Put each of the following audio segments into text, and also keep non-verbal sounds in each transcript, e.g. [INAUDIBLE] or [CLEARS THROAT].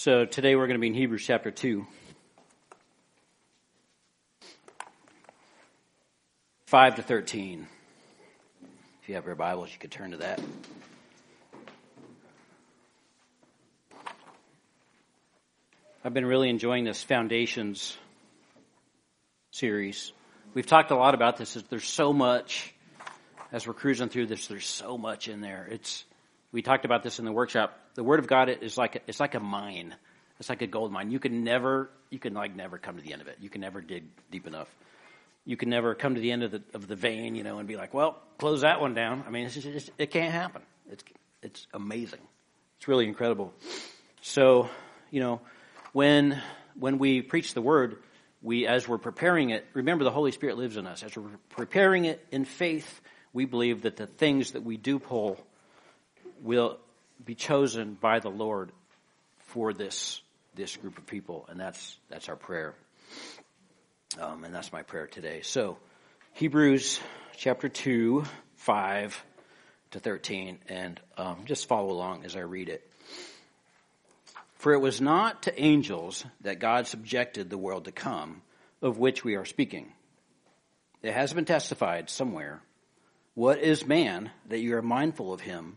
So today we're going to be in Hebrews chapter 2. 5 to 13. If you have your Bibles, you could turn to that. I've been really enjoying this Foundations series. We've talked a lot about this. There's so much as we're cruising through this. There's so much in there. It's we talked about this in the workshop. The Word of God is like a, it's like a mine. It's like a gold mine. You can never you can like never come to the end of it. You can never dig deep enough. You can never come to the end of the of the vein, you know, and be like, well, close that one down. I mean, it's just, it can't happen. It's it's amazing. It's really incredible. So, you know, when when we preach the word, we as we're preparing it, remember the Holy Spirit lives in us. As we're preparing it in faith, we believe that the things that we do pull will be chosen by the Lord for this this group of people, and that's that's our prayer, um, and that's my prayer today. So, Hebrews chapter two, five to thirteen, and um, just follow along as I read it. For it was not to angels that God subjected the world to come, of which we are speaking. It has been testified somewhere. What is man that you are mindful of him,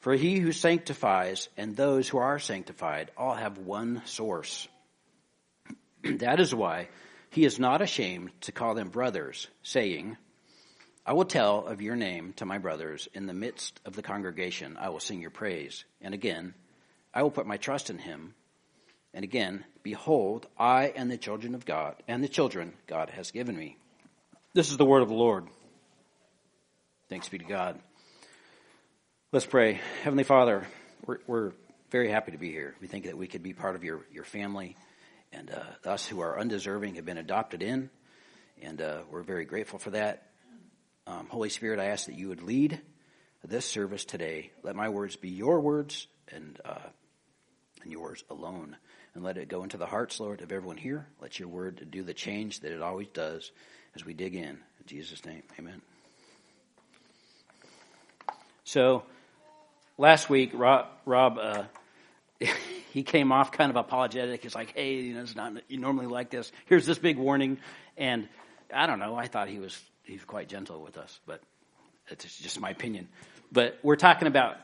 For he who sanctifies and those who are sanctified all have one source. [CLEARS THROAT] that is why he is not ashamed to call them brothers, saying, I will tell of your name to my brothers. In the midst of the congregation, I will sing your praise. And again, I will put my trust in him. And again, behold, I and the children of God, and the children God has given me. This is the word of the Lord. Thanks be to God. Let's pray. Heavenly Father, we're, we're very happy to be here. We think that we could be part of your, your family, and uh, us who are undeserving have been adopted in, and uh, we're very grateful for that. Um, Holy Spirit, I ask that you would lead this service today. Let my words be your words and uh, and yours alone and let it go into the hearts, Lord, of everyone here. Let your word do the change that it always does as we dig in. In Jesus' name, amen. So, last week, Rob, Rob uh, [LAUGHS] he came off kind of apologetic. He's like, hey, you know, it's not you normally like this. Here's this big warning. And I don't know, I thought he was, he was quite gentle with us, but it's just my opinion. But we're talking about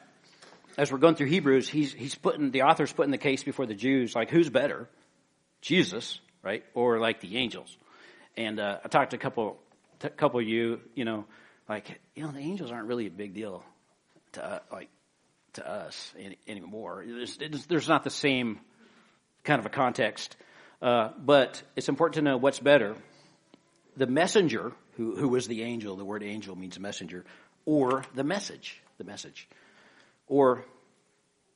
as we're going through Hebrews, he's, he's putting, the author's putting the case before the Jews, like, who's better? Jesus, right? Or like the angels. And, uh, I talked to a couple, a couple of you, you know, like, you know, the angels aren't really a big deal to, uh, like, to us any, anymore. There's, there's not the same kind of a context. Uh, but it's important to know what's better. The messenger, who, who was the angel, the word angel means messenger, or the message, the message. Or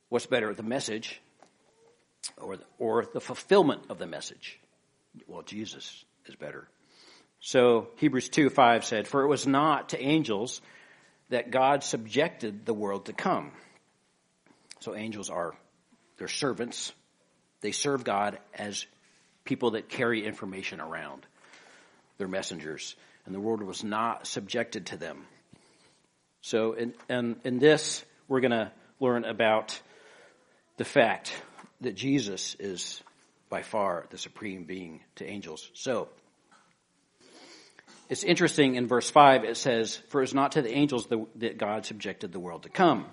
what's better, the message or, or the fulfillment of the message? Well, Jesus is better. So Hebrews 2 5 said, For it was not to angels that God subjected the world to come. So angels are, they're servants. They serve God as people that carry information around. They're messengers. And the world was not subjected to them. So in, in, in this, we're going to learn about the fact that Jesus is by far the supreme being to angels. So, it's interesting in verse 5 it says, For it is not to the angels that God subjected the world to come.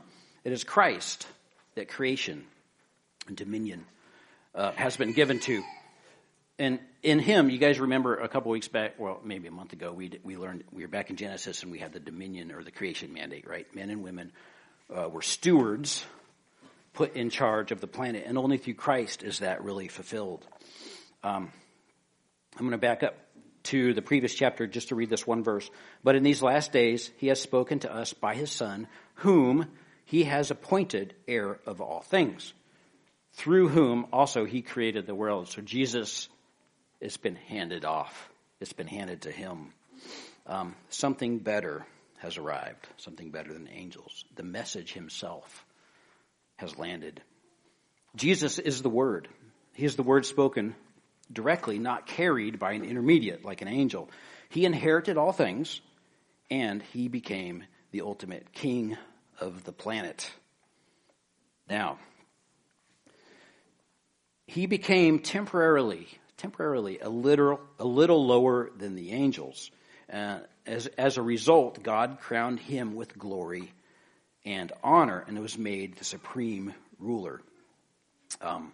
It is Christ that creation and dominion uh, has been given to. and in him, you guys remember a couple weeks back, well, maybe a month ago, we we learned we were back in Genesis and we had the dominion or the creation mandate, right? Men and women uh, were stewards put in charge of the planet, and only through Christ is that really fulfilled. Um, I'm going to back up to the previous chapter just to read this one verse. But in these last days, he has spoken to us by his Son, whom he has appointed heir of all things, through whom also he created the world. So Jesus it's been handed off. It's been handed to him. Um, something better has arrived, something better than angels. The message himself has landed. Jesus is the Word. He is the Word spoken directly, not carried by an intermediate like an angel. He inherited all things, and he became the ultimate king of the planet. Now, he became temporarily temporarily a little, a little lower than the angels. Uh, as, as a result, God crowned him with glory and honor and was made the supreme ruler. Um,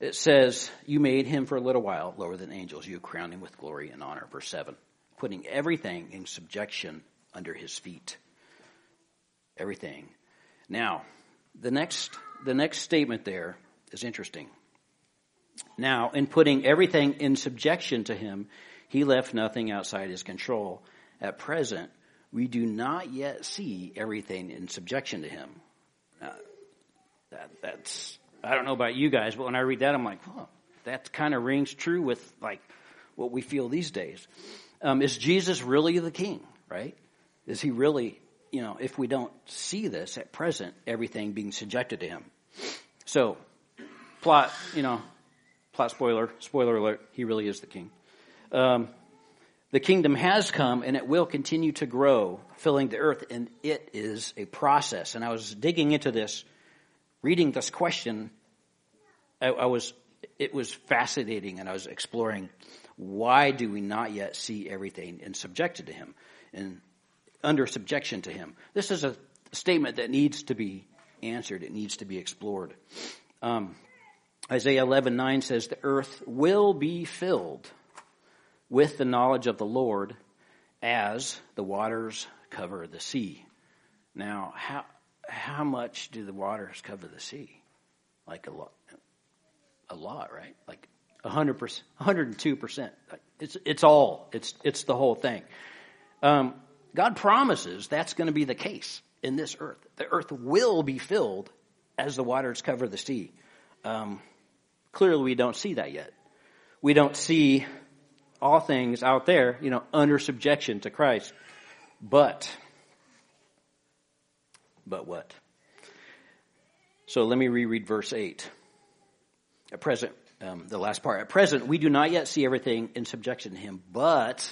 it says, You made him for a little while lower than angels. You crowned him with glory and honor. Verse 7. Putting everything in subjection under his feet. Everything. Now, the next, the next statement there is interesting. Now, in putting everything in subjection to him, he left nothing outside his control. At present, we do not yet see everything in subjection to him. Now, that, that's, I don't know about you guys, but when I read that, I'm like, oh, that kind of rings true with like what we feel these days. Um, is Jesus really the king, right? Is he really, you know, if we don't see this at present, everything being subjected to him? So, plot, you know, plot spoiler, spoiler alert, he really is the king. Um, the kingdom has come and it will continue to grow, filling the earth, and it is a process. And I was digging into this, reading this question. I, I was, it was fascinating, and I was exploring why do we not yet see everything and subjected to him and under subjection to him. This is a statement that needs to be answered. It needs to be explored. Um, Isaiah 11:9 says the earth will be filled with the knowledge of the Lord as the waters cover the sea. Now, how how much do the waters cover the sea? Like a lot, a lot, right? Like hundred percent, hundred and two percent. It's it's all. It's it's the whole thing. Um, God promises that's going to be the case in this earth. The earth will be filled as the waters cover the sea. Um, Clearly, we don't see that yet. We don't see all things out there, you know, under subjection to Christ. But, but what? So let me reread verse 8. At present, um, the last part. At present, we do not yet see everything in subjection to Him, but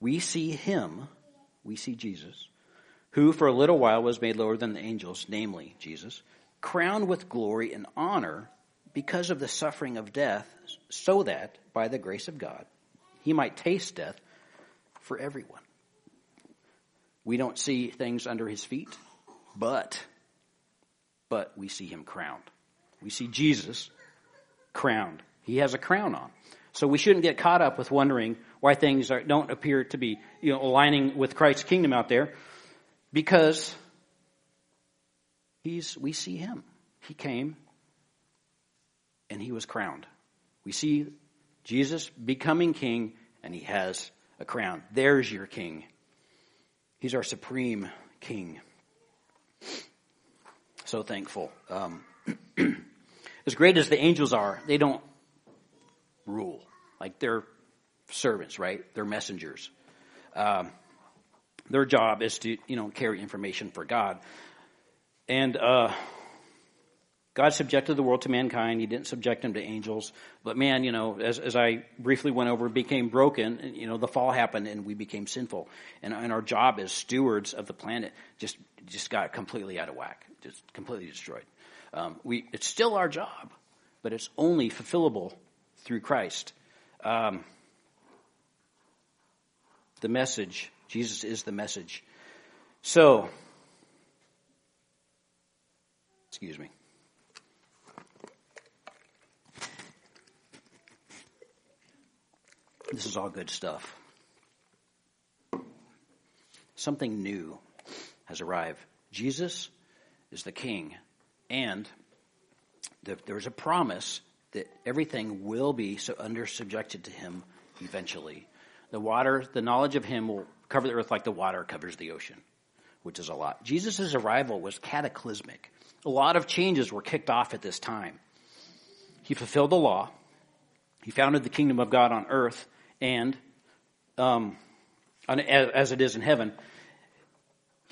we see Him, we see Jesus, who for a little while was made lower than the angels, namely Jesus, crowned with glory and honor because of the suffering of death, so that, by the grace of God, he might taste death for everyone. We don't see things under his feet, but, but we see him crowned. We see Jesus crowned. He has a crown on. So we shouldn't get caught up with wondering why things are, don't appear to be, you know, aligning with Christ's kingdom out there, because he's, we see him. He came and he was crowned. We see Jesus becoming king, and he has a crown. There's your king. He's our supreme king. So thankful. Um, [CLEARS THROAT] as great as the angels are, they don't rule. Like they're servants, right? They're messengers. Um, their job is to, you know, carry information for God. And uh, God subjected the world to mankind. He didn't subject them to angels. But man, you know, as, as I briefly went over, became broken. You know, the fall happened and we became sinful. And, and our job as stewards of the planet just, just got completely out of whack. Just completely destroyed. Um, we, it's still our job, but it's only fulfillable through Christ. Um, the message, Jesus is the message. So, excuse me. This is all good stuff. Something new has arrived. Jesus is the King and there's a promise that everything will be so under subjected to him eventually. The water, the knowledge of him will cover the earth like the water covers the ocean, which is a lot. Jesus' arrival was cataclysmic. A lot of changes were kicked off at this time. He fulfilled the law. He founded the kingdom of God on earth and um, as it is in heaven.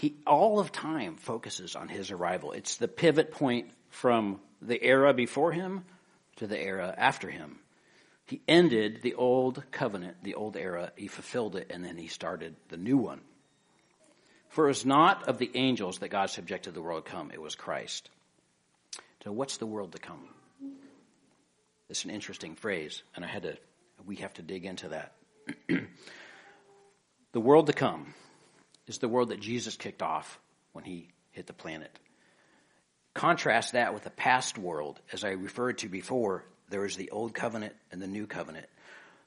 He all of time focuses on his arrival. It's the pivot point from the era before him to the era after him. He ended the old covenant, the old era, he fulfilled it, and then he started the new one. For it was not of the angels that God subjected the world to come, it was Christ. So what's the world to come? It's an interesting phrase, and I had to we have to dig into that. [CLEARS THROAT] the world to come is the world that Jesus kicked off when he hit the planet. Contrast that with the past world, as I referred to before, there is the old covenant and the new covenant.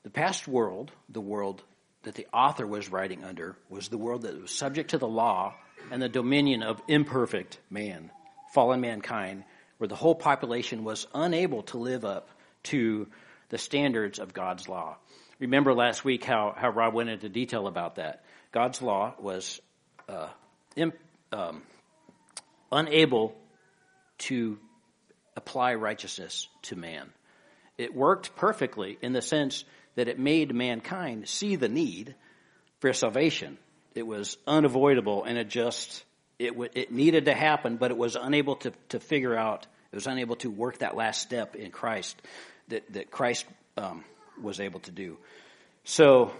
The past world, the world that the author was writing under, was the world that was subject to the law and the dominion of imperfect man, fallen mankind, where the whole population was unable to live up to the standards of God's law. Remember last week how, how Rob went into detail about that. God's law was uh, imp, um, unable to apply righteousness to man. It worked perfectly in the sense that it made mankind see the need for salvation. It was unavoidable and it just, it, w- it needed to happen, but it was unable to, to figure out, it was unable to work that last step in Christ that, that Christ um, was able to do. So,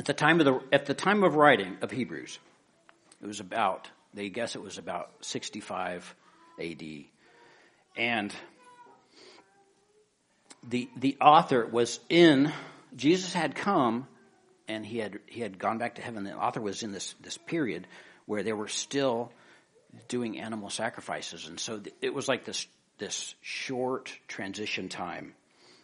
at the time of the at the time of writing of Hebrews, it was about they guess it was about 65 A.D. and the the author was in Jesus had come and he had he had gone back to heaven. The author was in this this period where they were still doing animal sacrifices, and so it was like this this short transition time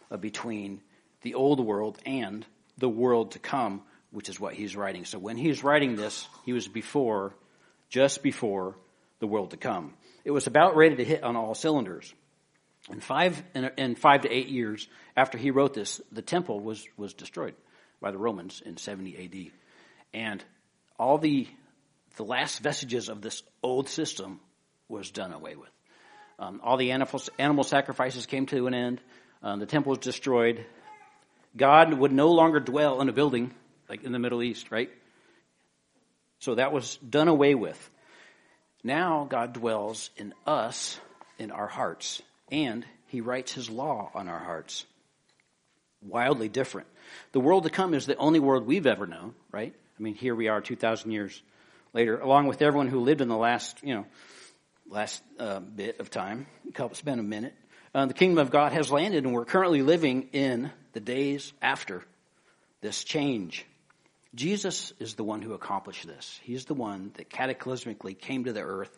uh, between the old world and the world to come, which is what he's writing. So when he's writing this, he was before, just before the world to come. It was about ready to hit on all cylinders. In five, in five to eight years after he wrote this, the temple was, was destroyed by the Romans in 70 AD. And all the, the last vestiges of this old system was done away with. Um, all the animal, animal sacrifices came to an end. Um, the temple was destroyed. God would no longer dwell in a building like in the Middle East, right? So that was done away with. Now God dwells in us, in our hearts, and He writes His law on our hearts. Wildly different. The world to come is the only world we've ever known, right? I mean, here we are 2,000 years later, along with everyone who lived in the last, you know, last uh, bit of time. Spend a minute. Uh, the kingdom of God has landed, and we're currently living in the days after this change. Jesus is the one who accomplished this. He's the one that cataclysmically came to the earth,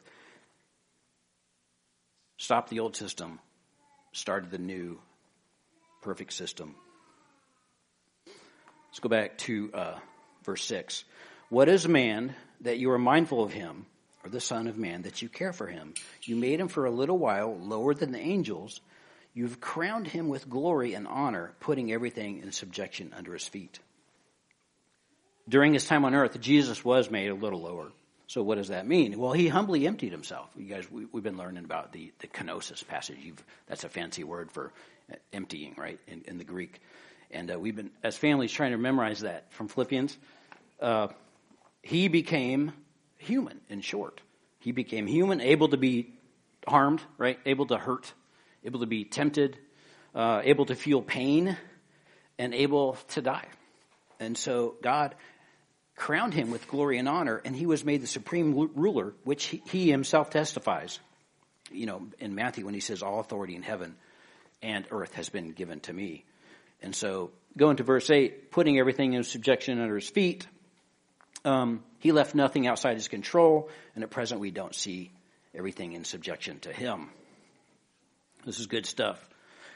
stopped the old system, started the new perfect system. Let's go back to uh, verse 6. What is man that you are mindful of him? or the Son of Man, that you care for him. You made him for a little while lower than the angels. You've crowned him with glory and honor, putting everything in subjection under his feet. During his time on earth, Jesus was made a little lower. So what does that mean? Well, he humbly emptied himself. You guys, we, have been learning about the, the kenosis passage. You've, that's a fancy word for emptying, right, in, in the Greek. And uh, we've been, as families, trying to memorize that from Philippians. Uh, he became human, in short. He became human, able to be harmed, right? Able to hurt, able to be tempted, uh, able to feel pain, and able to die. And so God crowned him with glory and honor, and he was made the supreme ruler, which he, himself testifies. You know, in Matthew when he says, All authority in heaven and earth has been given to me. And so, going to verse 8, putting everything in subjection under his feet, um, he left nothing outside his control, and at present we don't see everything in subjection to him. This is good stuff.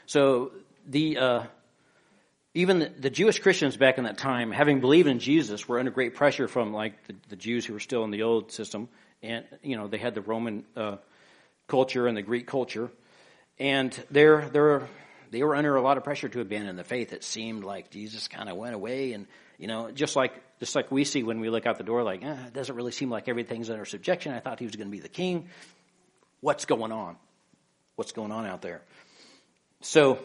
So the uh, even the, Jewish Christians back in that time, having believed in Jesus, were under great pressure from like the, the Jews who were still in the old system, and you know they had the Roman uh, culture and the Greek culture, and they're they're they were under a lot of pressure to abandon the faith. It seemed like Jesus kind of went away, and you know, just like just like we see when we look out the door, like eh, it doesn't really seem like everything's under subjection. I thought he was going to be the king. What's going on? What's going on out there? So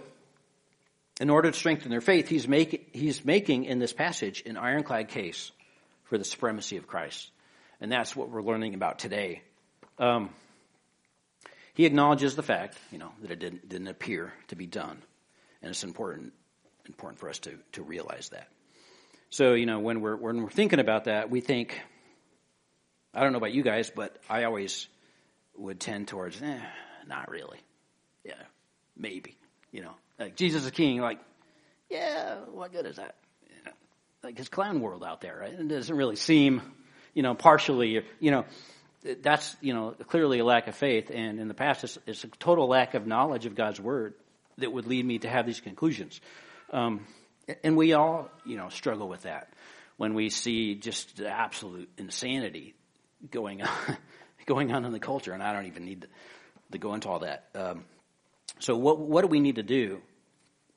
in order to strengthen their faith, he's, make, he's making in this passage an ironclad case for the supremacy of Christ. And that's what we're learning about today. Um, he acknowledges the fact, you know, that it didn't, didn't appear to be done. And it's important, important for us to, to realize that. So, you know, when we're, when we're thinking about that, we think, I don't know about you guys, but I always would tend towards, eh, not really. Yeah, maybe, you know, like Jesus is king, like, yeah, what good is that? Like his clown world out there, right? It doesn't really seem, you know, partially, you know, that's, you know, clearly a lack of faith. And in the past, it's, it's a total lack of knowledge of God's word that would lead me to have these conclusions. Um, and we all, you know, struggle with that when we see just the absolute insanity going on, [LAUGHS] going on in the culture. And I don't even need to, to go into all that. Um, so what, what do we need to do?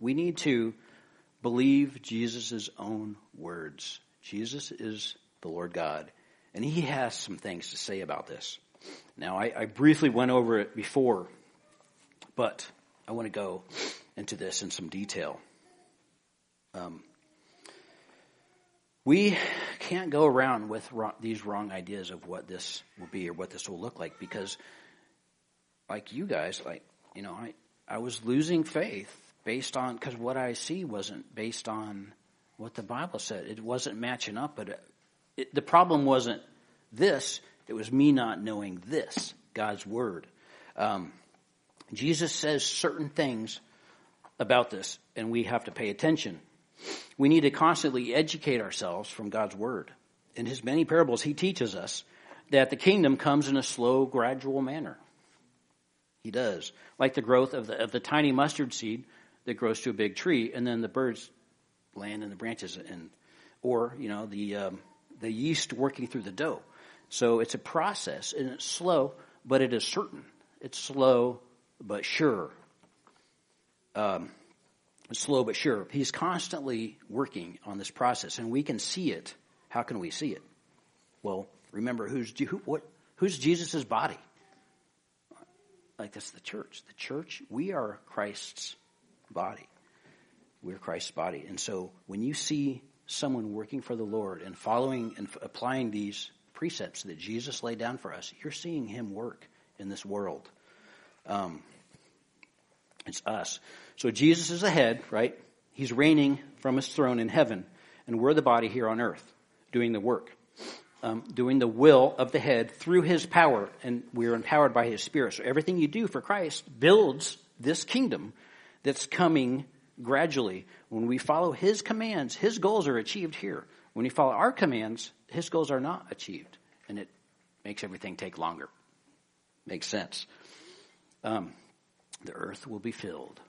We need to believe Jesus' own words. Jesus is the Lord God, and he has some things to say about this. Now, I, I briefly went over it before, but I want to go into this in some detail. Um, we can't go around with wrong, these wrong ideas of what this will be or what this will look like because, like you guys, like you know, I I was losing faith based on because what I see wasn't based on what the Bible said. It wasn't matching up. But it, it, the problem wasn't this. It was me not knowing this God's word. Um, Jesus says certain things about this, and we have to pay attention. We need to constantly educate ourselves from God's word. In his many parables, he teaches us that the kingdom comes in a slow, gradual manner. He does. Like the growth of the, of the tiny mustard seed that grows to a big tree, and then the birds land in the branches, and or you know the um, the yeast working through the dough. So it's a process, and it's slow, but it is certain. It's slow but sure. Um, slow but sure. He's constantly working on this process, and we can see it. How can we see it? Well, remember who's who, what who's Jesus's body? Like that's the church. The church, we are Christ's body. We're Christ's body. And so when you see someone working for the Lord and following and applying these precepts that Jesus laid down for us, you're seeing him work in this world. Um, it's us. So Jesus is the head, right? He's reigning from his throne in heaven, and we're the body here on earth doing the work, um, doing the will of the head through his power, and we're empowered by his spirit. So everything you do for Christ builds this kingdom that's coming gradually. When we follow His commands, His goals are achieved here. When we follow our commands, His goals are not achieved. And it makes everything take longer. Makes sense. Um, the earth will be filled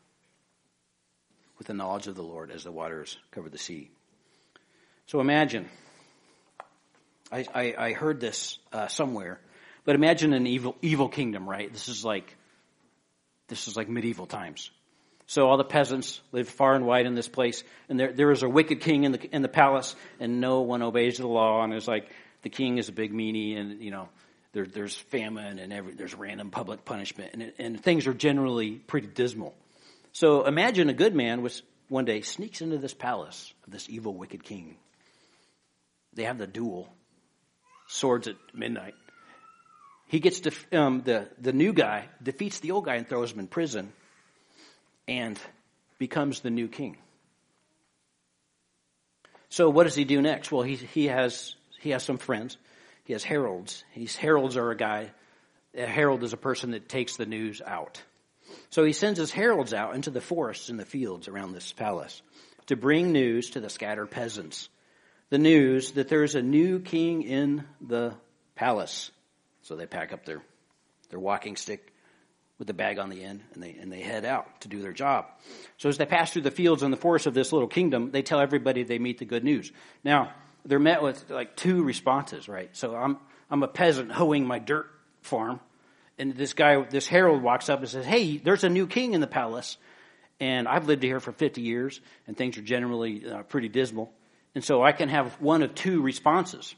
with the knowledge of the Lord as the waters cover the sea. So imagine, I, I, I heard this uh, somewhere, but imagine an evil evil kingdom, right? This is like this is like medieval times. So all the peasants live far and wide in this place, and there, there is a wicked king in the, in the palace, and no one obeys the law, and it's like, the king is a big meanie, and, you know, there, there's famine, and every, there's random public punishment, and, and things are generally pretty dismal. So imagine a good man was, one day sneaks into this palace of this evil, wicked king. They have the duel, swords at midnight. He gets to, um, the, the new guy defeats the old guy and throws him in prison and becomes the new king. So what does he do next? Well, he, he has, he has some friends. He has heralds. These heralds are a guy, a herald is a person that takes the news out. So he sends his heralds out into the forests and the fields around this palace to bring news to the scattered peasants. The news that there's a new king in the palace. So they pack up their, their walking stick, with the bag on the end, and they and they head out to do their job. So as they pass through the fields and the forests of this little kingdom, they tell everybody they meet the good news. Now they're met with like two responses, right? So I'm I'm a peasant hoeing my dirt farm, and this guy, this herald, walks up and says, "Hey, there's a new king in the palace." and I've lived here for 50 years, and things are generally uh, pretty dismal. And so I can have one of two responses.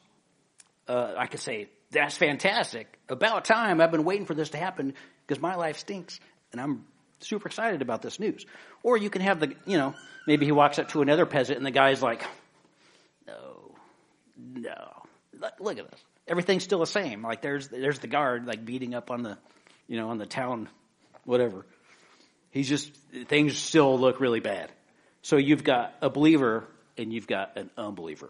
Uh, I could say, that's fantastic. About time. I've been waiting for this to happen because my life stinks, and I'm super excited about this news. Or you can have the, you know, maybe he walks up to another peasant, and the guy's like, no, no. Look, look at this. Everything's still the same. Like there's there's the guard like beating up on the, you know, on the town, whatever. He's just, things still look really bad. So you've got a believer and you've got an unbeliever.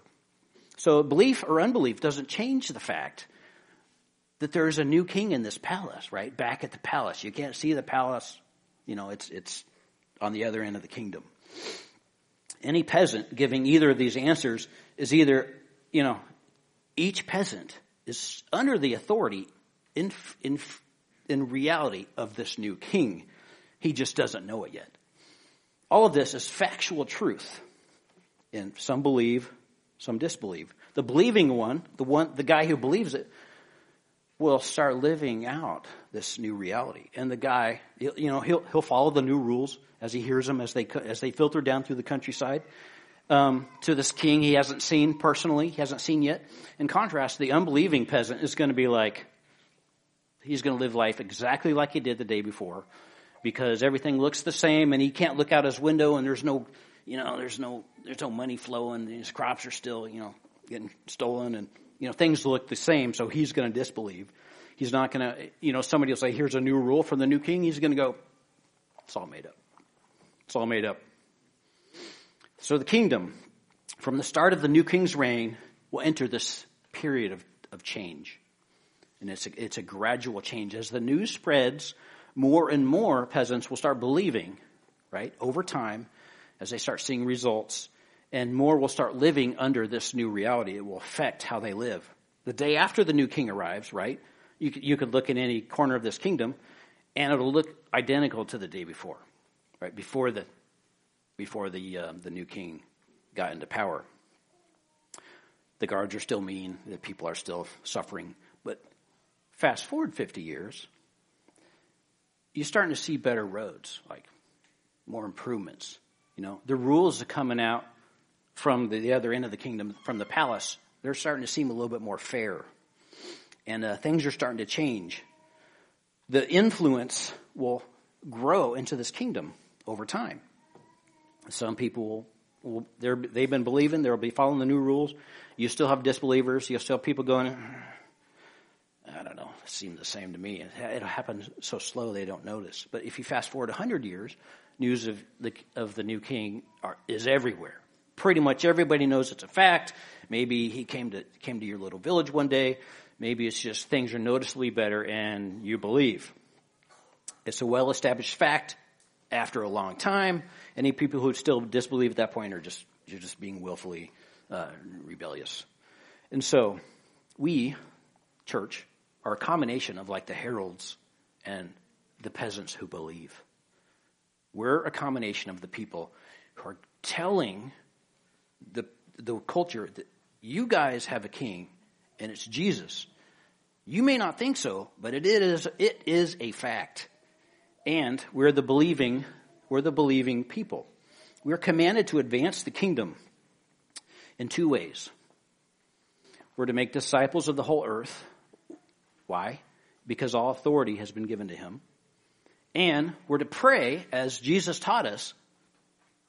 So belief or unbelief doesn't change the fact that there's a new king in this palace, right? Back at the palace. You can't see the palace. You know, it's, it's on the other end of the kingdom. Any peasant giving either of these answers is either, you know, each peasant is under the authority in, in, in reality of this new king. He just doesn't know it yet. All of this is factual truth. And some believe, some disbelieve. The believing one, the one, the guy who believes it, will start living out this new reality. And the guy, you know, he'll, he'll follow the new rules as he hears them as they, as they filter down through the countryside. Um, to this king he hasn't seen personally, he hasn't seen yet. In contrast, the unbelieving peasant is going to be like, he's going to live life exactly like he did the day before because everything looks the same and he can't look out his window and there's no, you know, there's no, there's no money flowing. His crops are still, you know, getting stolen and, you know, things look the same. So he's going to disbelieve. He's not going to, you know, somebody will say, here's a new rule for the new king. He's going to go, it's all made up. It's all made up. So the kingdom, from the start of the new king's reign, will enter this period of, of change. And it's a, it's a gradual change. As the news spreads, more and more peasants will start believing, right, over time as they start seeing results, and more will start living under this new reality. It will affect how they live. The day after the new king arrives, right, you you could look in any corner of this kingdom, and it'll look identical to the day before, right, before the, before the, uh, the new king got into power. The guards are still mean, the people are still suffering, but fast forward 50 years, you're starting to see better roads, like more improvements. You know, the rules are coming out from the, the other end of the kingdom, from the palace. They're starting to seem a little bit more fair, and uh, things are starting to change. The influence will grow into this kingdom over time. Some people will, will they've been believing, they'll be following the new rules. You still have disbelievers. You still have people going, I don't know, seem the same to me. It, it happens so slow they don't notice. But if you fast forward 100 years, news of the, of the new king are, is everywhere. Pretty much everybody knows it's a fact. Maybe he came to, came to your little village one day. Maybe it's just things are noticeably better and you believe. It's a well established fact after a long time. Any people who still disbelieve at that point are just, you're just being willfully uh, rebellious. And so, we, church, are a combination of like the heralds and the peasants who believe. We're a combination of the people who are telling the, the culture that you guys have a king and it's Jesus. You may not think so, but it is, it is a fact. And we're the believing, we're the believing people. We're commanded to advance the kingdom in two ways. We're to make disciples of the whole earth why? Because all authority has been given to him. And we're to pray, as Jesus taught us,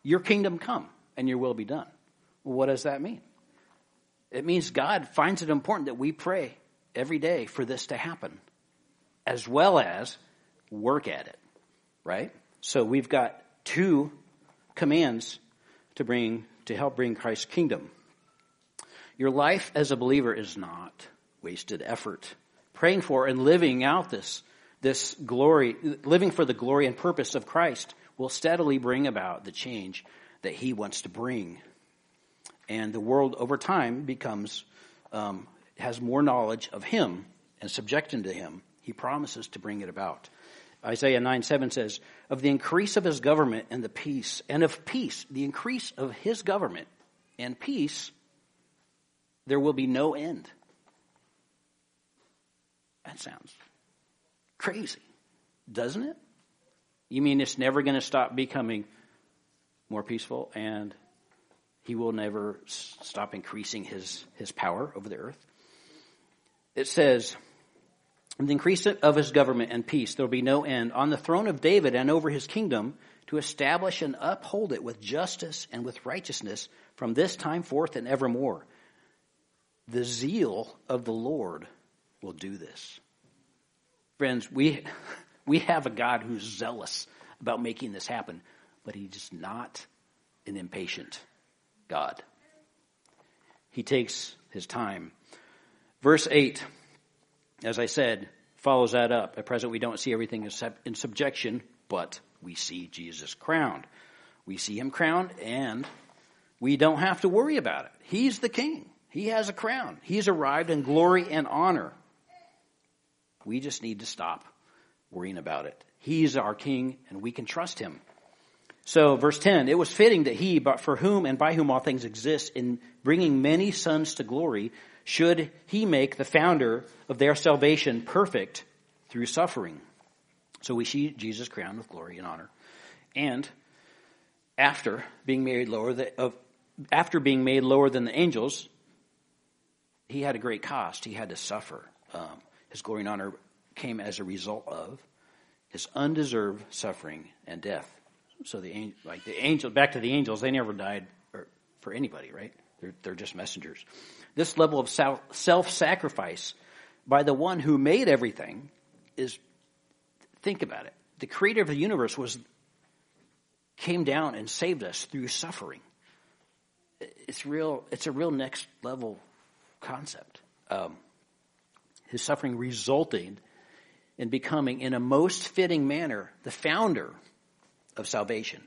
your kingdom come and your will be done. Well, what does that mean? It means God finds it important that we pray every day for this to happen, as well as work at it, right? So we've got two commands to bring, to help bring Christ's kingdom. Your life as a believer is not wasted effort praying for and living out this, this glory, living for the glory and purpose of Christ will steadily bring about the change that he wants to bring. And the world over time becomes, um, has more knowledge of him and subjecting to him. He promises to bring it about. Isaiah 9 7 says, Of the increase of his government and the peace, and of peace, the increase of his government and peace, there will be no end. That sounds crazy, doesn't it? You mean it's never going to stop becoming more peaceful and he will never stop increasing his, his power over the earth? It says, the increase of his government and peace, there will be no end on the throne of David and over his kingdom to establish and uphold it with justice and with righteousness from this time forth and evermore. The zeal of the Lord will do this. Friends, we, [LAUGHS] we have a God who's zealous about making this happen, but he's not an impatient God. He takes his time. Verse 8, as I said, follows that up. At present, we don't see everything in subjection, but we see Jesus crowned. We see him crowned, and we don't have to worry about it. He's the king. He has a crown. He's arrived in glory and honor. We just need to stop worrying about it. He's our king and we can trust him. So verse 10, it was fitting that he, but for whom and by whom all things exist, in bringing many sons to glory, should he make the founder of their salvation perfect through suffering. So we see Jesus crowned with glory and honor. And after being made lower, of, after being made lower than the angels, he had a great cost. He had to suffer. Um, his glory and honor came as a result of his undeserved suffering and death. So the like the angel back to the angels, they never died for anybody, right? They're, they're just messengers. This level of self sacrifice by the one who made everything is think about it. The creator of the universe was came down and saved us through suffering. It's real. It's a real next level concept. Um, his suffering resulting in becoming, in a most fitting manner, the founder of salvation,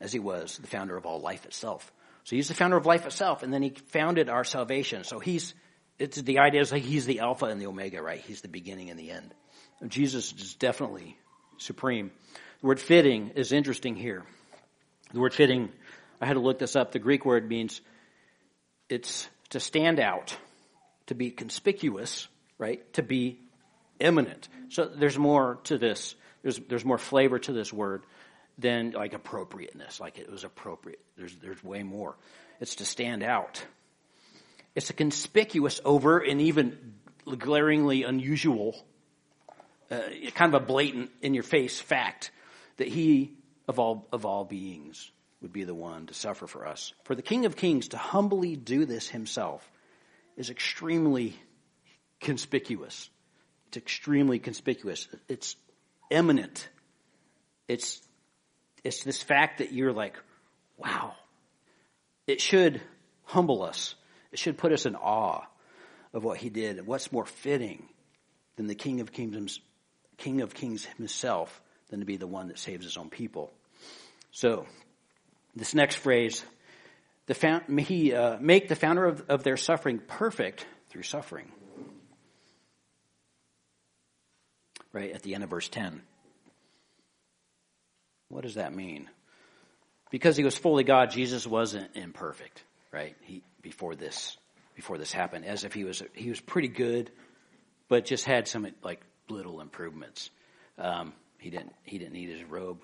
as he was the founder of all life itself. So he's the founder of life itself, and then he founded our salvation. So he's, it's the idea is like he's the Alpha and the Omega, right? He's the beginning and the end. Jesus is definitely supreme. The word fitting is interesting here. The word fitting, I had to look this up. The Greek word means it's to stand out, to be conspicuous, right? To be eminent. So there's more to this. There's, there's more flavor to this word than like appropriateness, like it was appropriate. There's, there's way more. It's to stand out. It's a conspicuous, over, and even glaringly unusual, uh, kind of a blatant, in your face fact that he, of all, of all beings, would be the one to suffer for us. For the King of Kings to humbly do this himself is extremely conspicuous. It's extremely conspicuous. It's eminent. It's, it's this fact that you're like, wow. It should humble us. It should put us in awe of what he did. And what's more fitting than the King of Kingdoms, King of Kings himself than to be the one that saves his own people? So, this next phrase, the found, he uh, make the founder of, of their suffering perfect through suffering. Right at the end of verse 10. What does that mean? Because he was fully God, Jesus wasn't imperfect, right? He before this before this happened, as if he was he was pretty good, but just had some like little improvements. Um, he didn't he didn't need his robe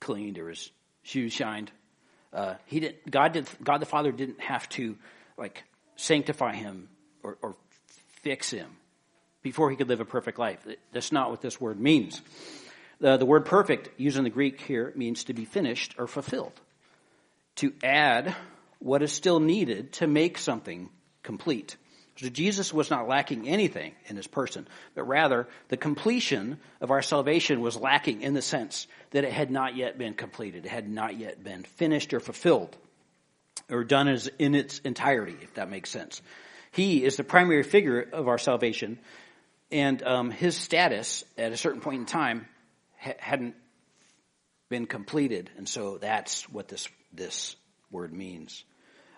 cleaned or his shoes shined. Uh, he didn't. God did. God the Father didn't have to like sanctify him or, or fix him before he could live a perfect life. That's not what this word means. The, the word perfect, used in the Greek here, means to be finished or fulfilled. To add what is still needed to make something complete. So Jesus was not lacking anything in his person, but rather the completion of our salvation was lacking in the sense that it had not yet been completed. It had not yet been finished or fulfilled or done as in its entirety, if that makes sense. He is the primary figure of our salvation, and um, his status at a certain point in time ha- hadn't been completed, and so that's what this this word means.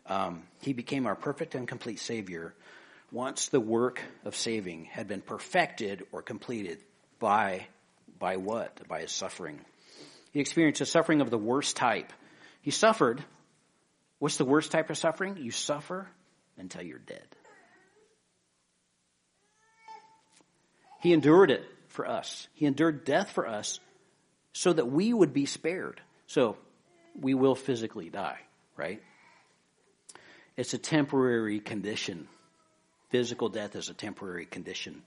Um, he became our perfect and complete Savior once the work of saving had been perfected or completed by By what? By his suffering. He experienced a suffering of the worst type. He suffered. What's the worst type of suffering? You suffer until you're dead. He endured it for us. He endured death for us so that we would be spared. So we will physically die, right? It's a temporary condition. Physical death is a temporary condition.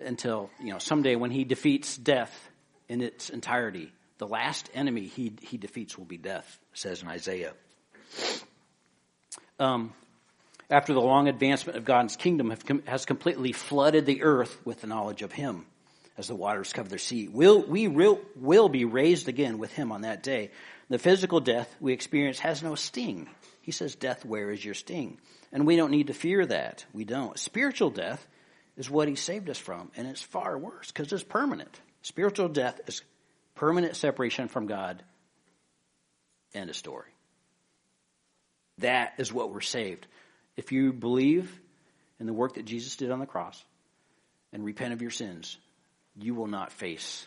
Until, you know, someday when he defeats death in its entirety, the last enemy he, he defeats will be death, says in Isaiah. Um, after the long advancement of God's kingdom has completely flooded the earth with the knowledge of Him, as the waters cover the sea, will, we will, will be raised again with Him on that day. The physical death we experience has no sting. He says, Death, where is your sting? And we don't need to fear that. We don't. Spiritual death is what He saved us from, and it's far worse because it's permanent. Spiritual death is permanent separation from God. End of story. That is what we're saved. If you believe in the work that Jesus did on the cross and repent of your sins, you will not face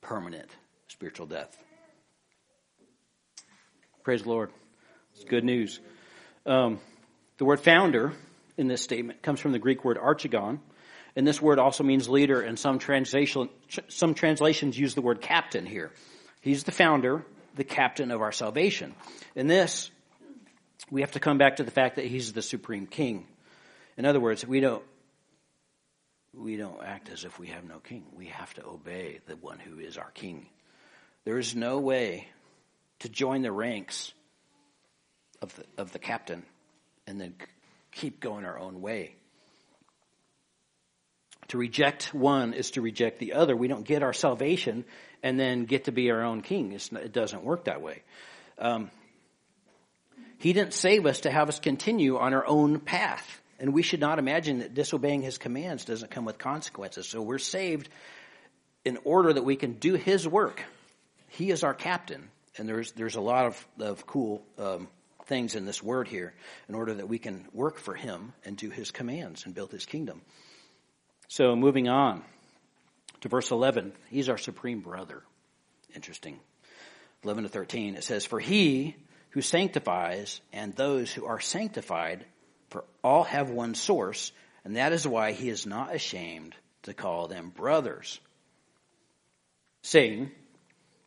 permanent spiritual death. Praise the Lord. It's good news. Um, the word founder in this statement comes from the Greek word archegon, and this word also means leader, and some, translation, some translations use the word captain here. He's the founder, the captain of our salvation. In this, we have to come back to the fact that he's the supreme king. In other words, we don't we don't act as if we have no king. We have to obey the one who is our king. There is no way to join the ranks of the, of the captain and then keep going our own way. To reject one is to reject the other. We don't get our salvation and then get to be our own king. It's, it doesn't work that way. Um, he didn't save us to have us continue on our own path. And we should not imagine that disobeying his commands doesn't come with consequences. So we're saved in order that we can do his work. He is our captain. And there's, there's a lot of, of cool um, things in this word here in order that we can work for him and do his commands and build his kingdom. So moving on to verse 11, he's our supreme brother. Interesting. 11 to 13, it says, For he who sanctifies and those who are sanctified, for all have one source, and that is why he is not ashamed to call them brothers. Saying,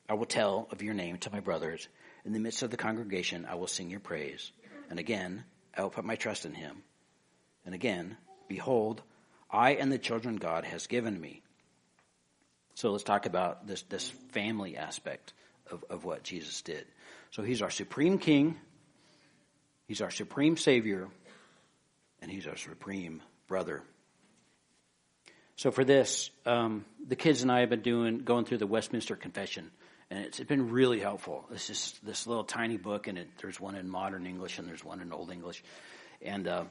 I will tell of your name to my brothers. In the midst of the congregation, I will sing your praise. And again, I will put my trust in him. And again, behold, I and the children God has given me. So let's talk about this, this family aspect of, of what Jesus did. So he's our supreme king, he's our supreme savior, and he's our supreme brother. So for this, um, the kids and I have been doing going through the Westminster Confession, and it's, been really helpful. It's just this little tiny book, and it, there's one in modern English and there's one in Old English, and uh,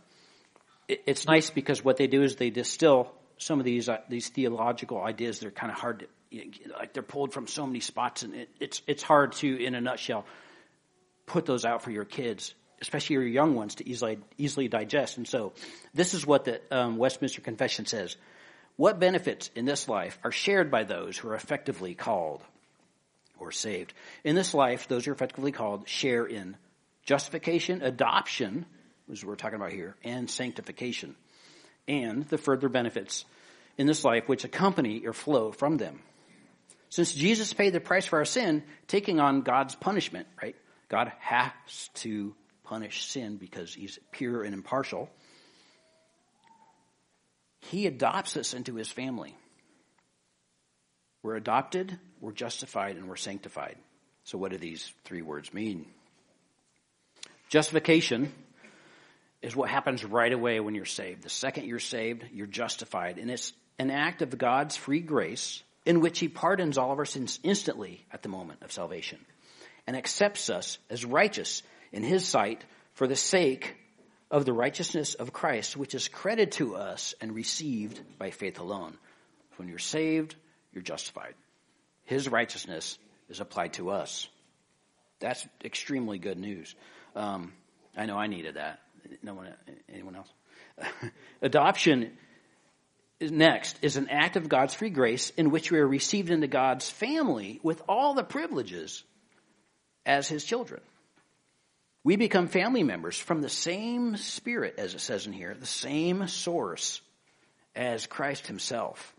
it, it's nice because what they do is they distill some of these uh, these theological ideas. They're kind of hard to like they're pulled from so many spots, and it, it's it's hard to, in a nutshell, put those out for your kids, especially your young ones, to easily easily digest. And so, this is what the um, Westminster Confession says: What benefits in this life are shared by those who are effectively called or saved? In this life, those who are effectively called share in justification, adoption, which we're talking about here, and sanctification, and the further benefits in this life which accompany or flow from them. Since Jesus paid the price for our sin, taking on God's punishment, right? God has to punish sin because he's pure and impartial. He adopts us into his family. We're adopted, we're justified, and we're sanctified. So, what do these three words mean? Justification is what happens right away when you're saved. The second you're saved, you're justified. And it's an act of God's free grace in which he pardons all of our sins instantly at the moment of salvation and accepts us as righteous in his sight for the sake of the righteousness of Christ, which is credited to us and received by faith alone. When you're saved, you're justified. His righteousness is applied to us. That's extremely good news. Um, I know I needed that. No one, anyone else? [LAUGHS] Adoption next is an act of God's free grace in which we are received into God's family with all the privileges as his children. We become family members from the same spirit, as it says in here, the same source as Christ himself.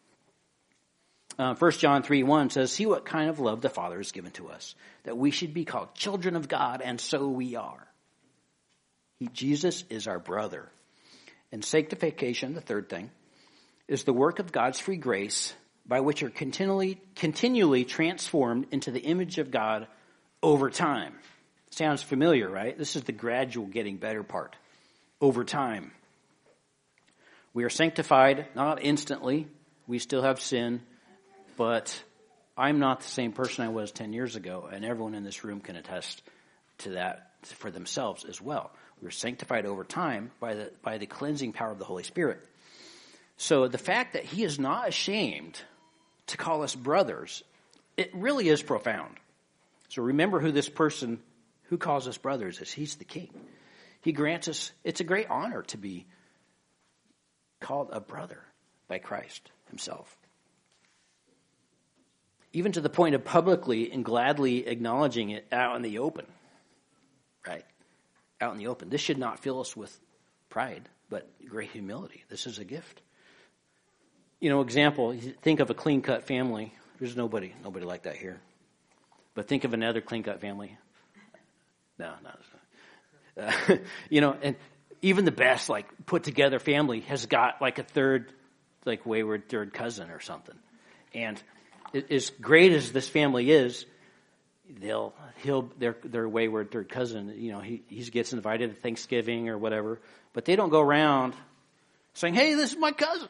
Uh, 1 John 3 1 says, See what kind of love the Father has given to us, that we should be called children of God, and so we are. He, Jesus is our brother. And sanctification, the third thing, is the work of God's free grace by which are continually, continually transformed into the image of God over time. Sounds familiar, right? This is the gradual getting better part. Over time. We are sanctified, not instantly. We still have sin, but I'm not the same person I was 10 years ago, and everyone in this room can attest to that for themselves as well. We are sanctified over time by the, by the cleansing power of the Holy Spirit. So the fact that he is not ashamed to call us brothers, it really is profound. So remember who this person who calls us brothers is. He's the king. He grants us, it's a great honor to be called a brother by Christ himself. Even to the point of publicly and gladly acknowledging it out in the open. Right? Out in the open. This should not fill us with pride, but great humility. This is a gift. You know, example, think of a clean cut family. There's nobody, nobody like that here. But think of another clean cut family. No, no. Uh, [LAUGHS] you know, and even the best, like, put together family has got like a third, like, wayward third cousin or something. And as great as this family is, they'll, he'll, their, their wayward third cousin, you know, he, he gets invited to Thanksgiving or whatever, but they don't go around saying, hey, this is my cousin.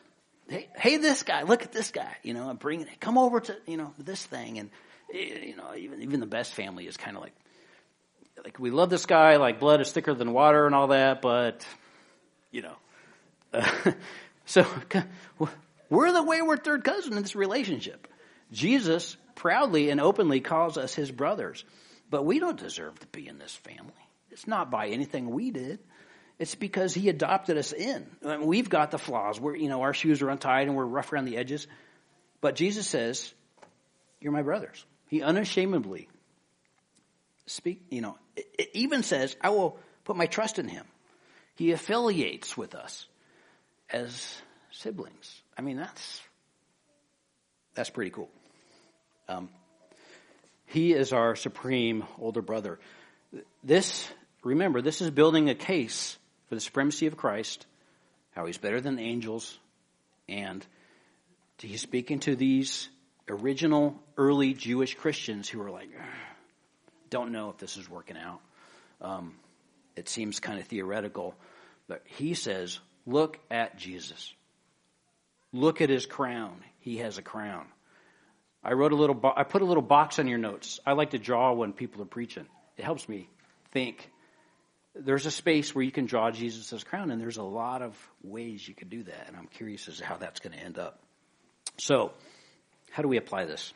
Hey, hey, this guy, look at this guy, you know, I'm bringing, come over to, you know, this thing. And, you know, even, even the best family is kind of like, like we love this guy, like blood is thicker than water and all that, but you know, uh, [LAUGHS] so [LAUGHS] we're the wayward third cousin in this relationship. Jesus proudly and openly calls us his brothers, but we don't deserve to be in this family. It's not by anything we did. It's because he adopted us in. I mean, we've got the flaws. We're, you know, our shoes are untied and we're rough around the edges. But Jesus says, you're my brothers. He unashamedly speak, you know, it even says, I will put my trust in him. He affiliates with us as siblings. I mean, that's, that's pretty cool. Um, he is our supreme older brother. This, remember, this is building a case for the supremacy of Christ, how he's better than angels, and he's speaking to these original early Jewish Christians who are like, don't know if this is working out. Um, it seems kind of theoretical, but he says, look at Jesus. Look at his crown. He has a crown. I wrote a little, bo- I put a little box on your notes. I like to draw when people are preaching. It helps me think. There's a space where you can draw Jesus' crown, and there's a lot of ways you could do that, and I'm curious as to how that's going to end up. So, how do we apply this?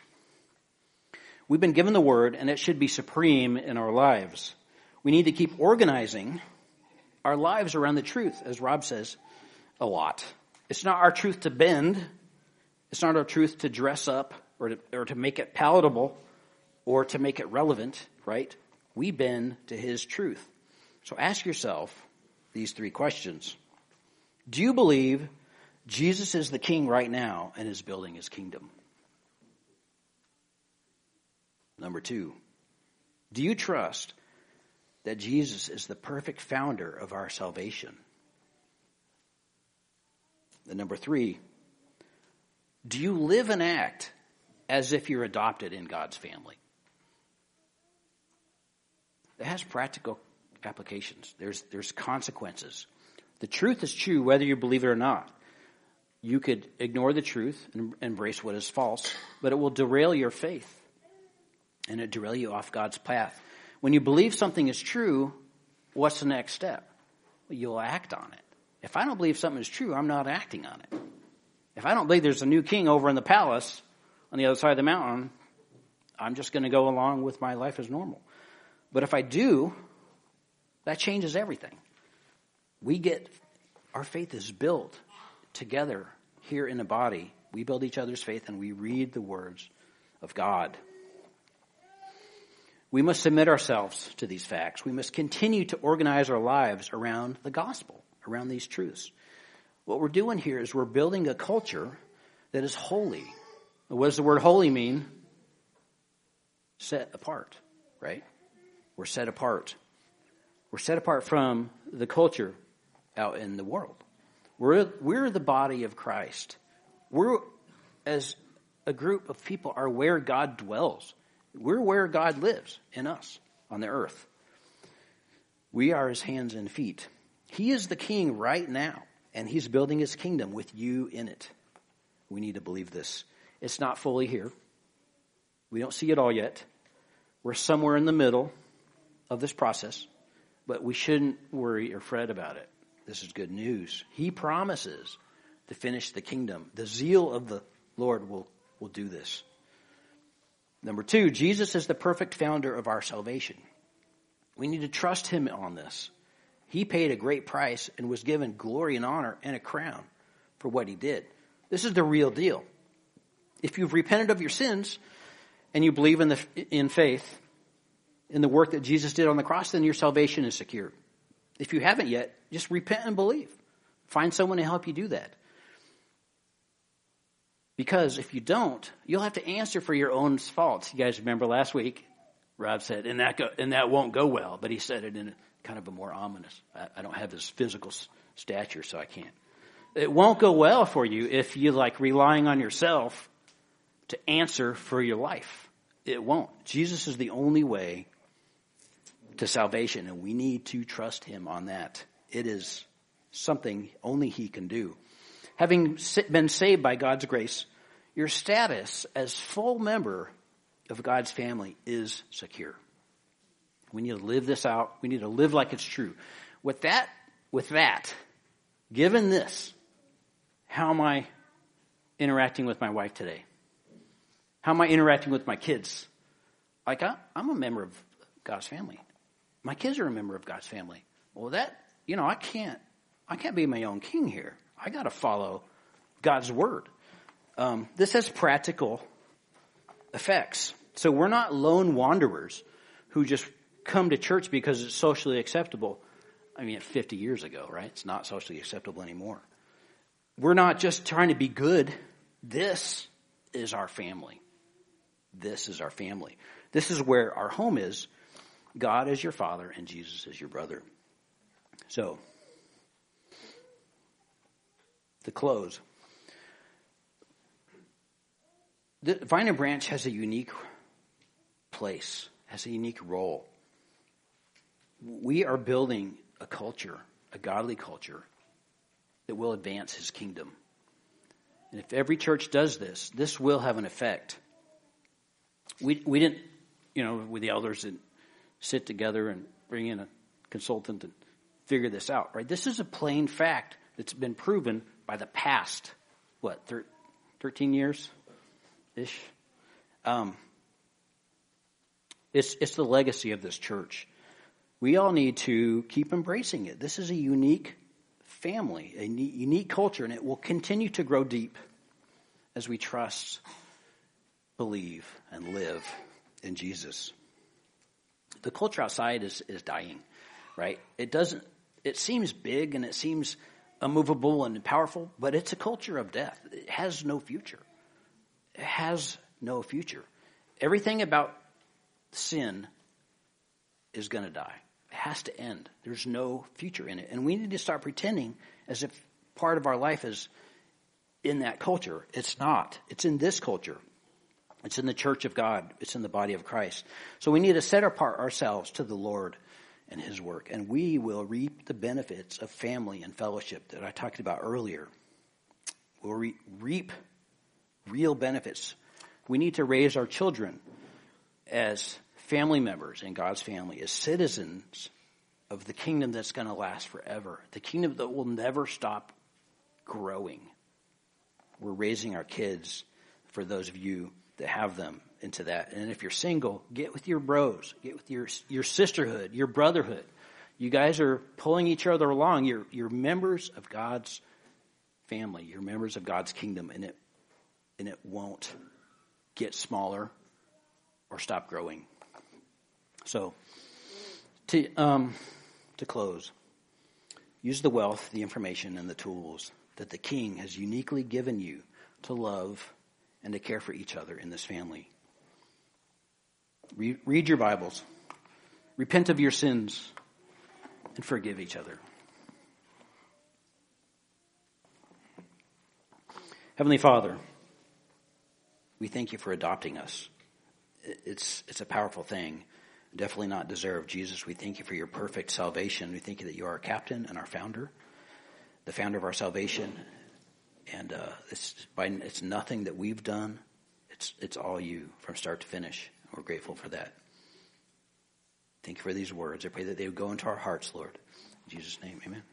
We've been given the word, and it should be supreme in our lives. We need to keep organizing our lives around the truth, as Rob says a lot. It's not our truth to bend. It's not our truth to dress up or to, or to make it palatable or to make it relevant, right? We bend to his truth. So ask yourself these three questions. Do you believe Jesus is the king right now and is building his kingdom? Number two, do you trust that Jesus is the perfect founder of our salvation? And number three, do you live and act as if you're adopted in God's family? It has practical applications. There's, there's consequences. The truth is true whether you believe it or not. You could ignore the truth and embrace what is false, but it will derail your faith and it derail you off God's path. When you believe something is true, what's the next step? Well, you'll act on it. If I don't believe something is true, I'm not acting on it. If I don't believe there's a new king over in the palace on the other side of the mountain, I'm just going to go along with my life as normal. But if I do, that changes everything. We get, our faith is built together here in a body. We build each other's faith and we read the words of God. We must submit ourselves to these facts. We must continue to organize our lives around the gospel, around these truths. What we're doing here is we're building a culture that is holy. What does the word holy mean? Set apart, right? We're set apart. We're set apart from the culture out in the world. We're, we're the body of Christ. We're, as a group of people, are where God dwells. We're where God lives in us on the earth. We are his hands and feet. He is the king right now, and he's building his kingdom with you in it. We need to believe this. It's not fully here. We don't see it all yet. We're somewhere in the middle of this process, but we shouldn't worry or fret about it. This is good news. He promises to finish the kingdom. The zeal of the Lord will, will do this. Number two, Jesus is the perfect founder of our salvation. We need to trust him on this. He paid a great price and was given glory and honor and a crown for what he did. This is the real deal. If you've repented of your sins and you believe in the in faith in the work that Jesus did on the cross, then your salvation is secure. If you haven't yet, just repent and believe. Find someone to help you do that. Because if you don't, you'll have to answer for your own faults. You guys remember last week, Rob said, and that, go, and that won't go well, but he said it in kind of a more ominous. I, I don't have his physical stature, so I can't. It won't go well for you if you like relying on yourself to answer for your life. It won't. Jesus is the only way to salvation, and we need to trust him on that. It is something only he can do. Having been saved by God's grace, your status as full member of God's family is secure. We need to live this out. We need to live like it's true. With that, with that, given this, how am I interacting with my wife today? How am I interacting with my kids? Like, I, am a member of God's family. My kids are a member of God's family. Well, that, you know, I can't, I can't be my own king here. I got to follow God's word. Um, this has practical effects. So we're not lone wanderers who just come to church because it's socially acceptable. I mean, 50 years ago, right? It's not socially acceptable anymore. We're not just trying to be good. This is our family. This is our family. This is where our home is. God is your father and Jesus is your brother. So, to close, the Vine and Branch has a unique place, has a unique role. We are building a culture, a godly culture, that will advance his kingdom. And if every church does this, this will have an effect. We, we didn't, you know, with the elders that sit together and bring in a consultant and figure this out, right? This is a plain fact that's been proven by the past, what, 13 years ish? Um, it's, it's the legacy of this church. We all need to keep embracing it. This is a unique family, a unique culture, and it will continue to grow deep as we trust, believe, and live in Jesus the culture outside is, is dying, right? It doesn't, it seems big and it seems immovable and powerful, but it's a culture of death. It has no future. It has no future. Everything about sin is going to die. It has to end. There's no future in it. And we need to start pretending as if part of our life is in that culture. It's not. It's in this culture. It's in the church of God. It's in the body of Christ. So we need to set apart ourselves to the Lord and His work, and we will reap the benefits of family and fellowship that I talked about earlier. We'll re- reap real benefits. We need to raise our children as family members in God's family, as citizens of the kingdom that's going to last forever, the kingdom that will never stop growing. We're raising our kids for those of you to have them into that. And if you're single, get with your bros, get with your your sisterhood, your brotherhood. You guys are pulling each other along. You're you're members of God's family. You're members of God's kingdom, and it and it won't get smaller or stop growing. So, to um, to close, use the wealth, the information, and the tools that the King has uniquely given you to love and to care for each other in this family. Read, your Bibles, repent of your sins, and forgive each other. Heavenly Father, we thank you for adopting us. It's, it's a powerful thing. Definitely not deserved. Jesus, we thank you for your perfect salvation. We thank you that you are our captain and our founder, the founder of our salvation. And uh, it's, by, it's nothing that we've done. It's, it's all you from start to finish. We're grateful for that. Thank you for these words. I pray that they would go into our hearts, Lord. In Jesus' name, amen.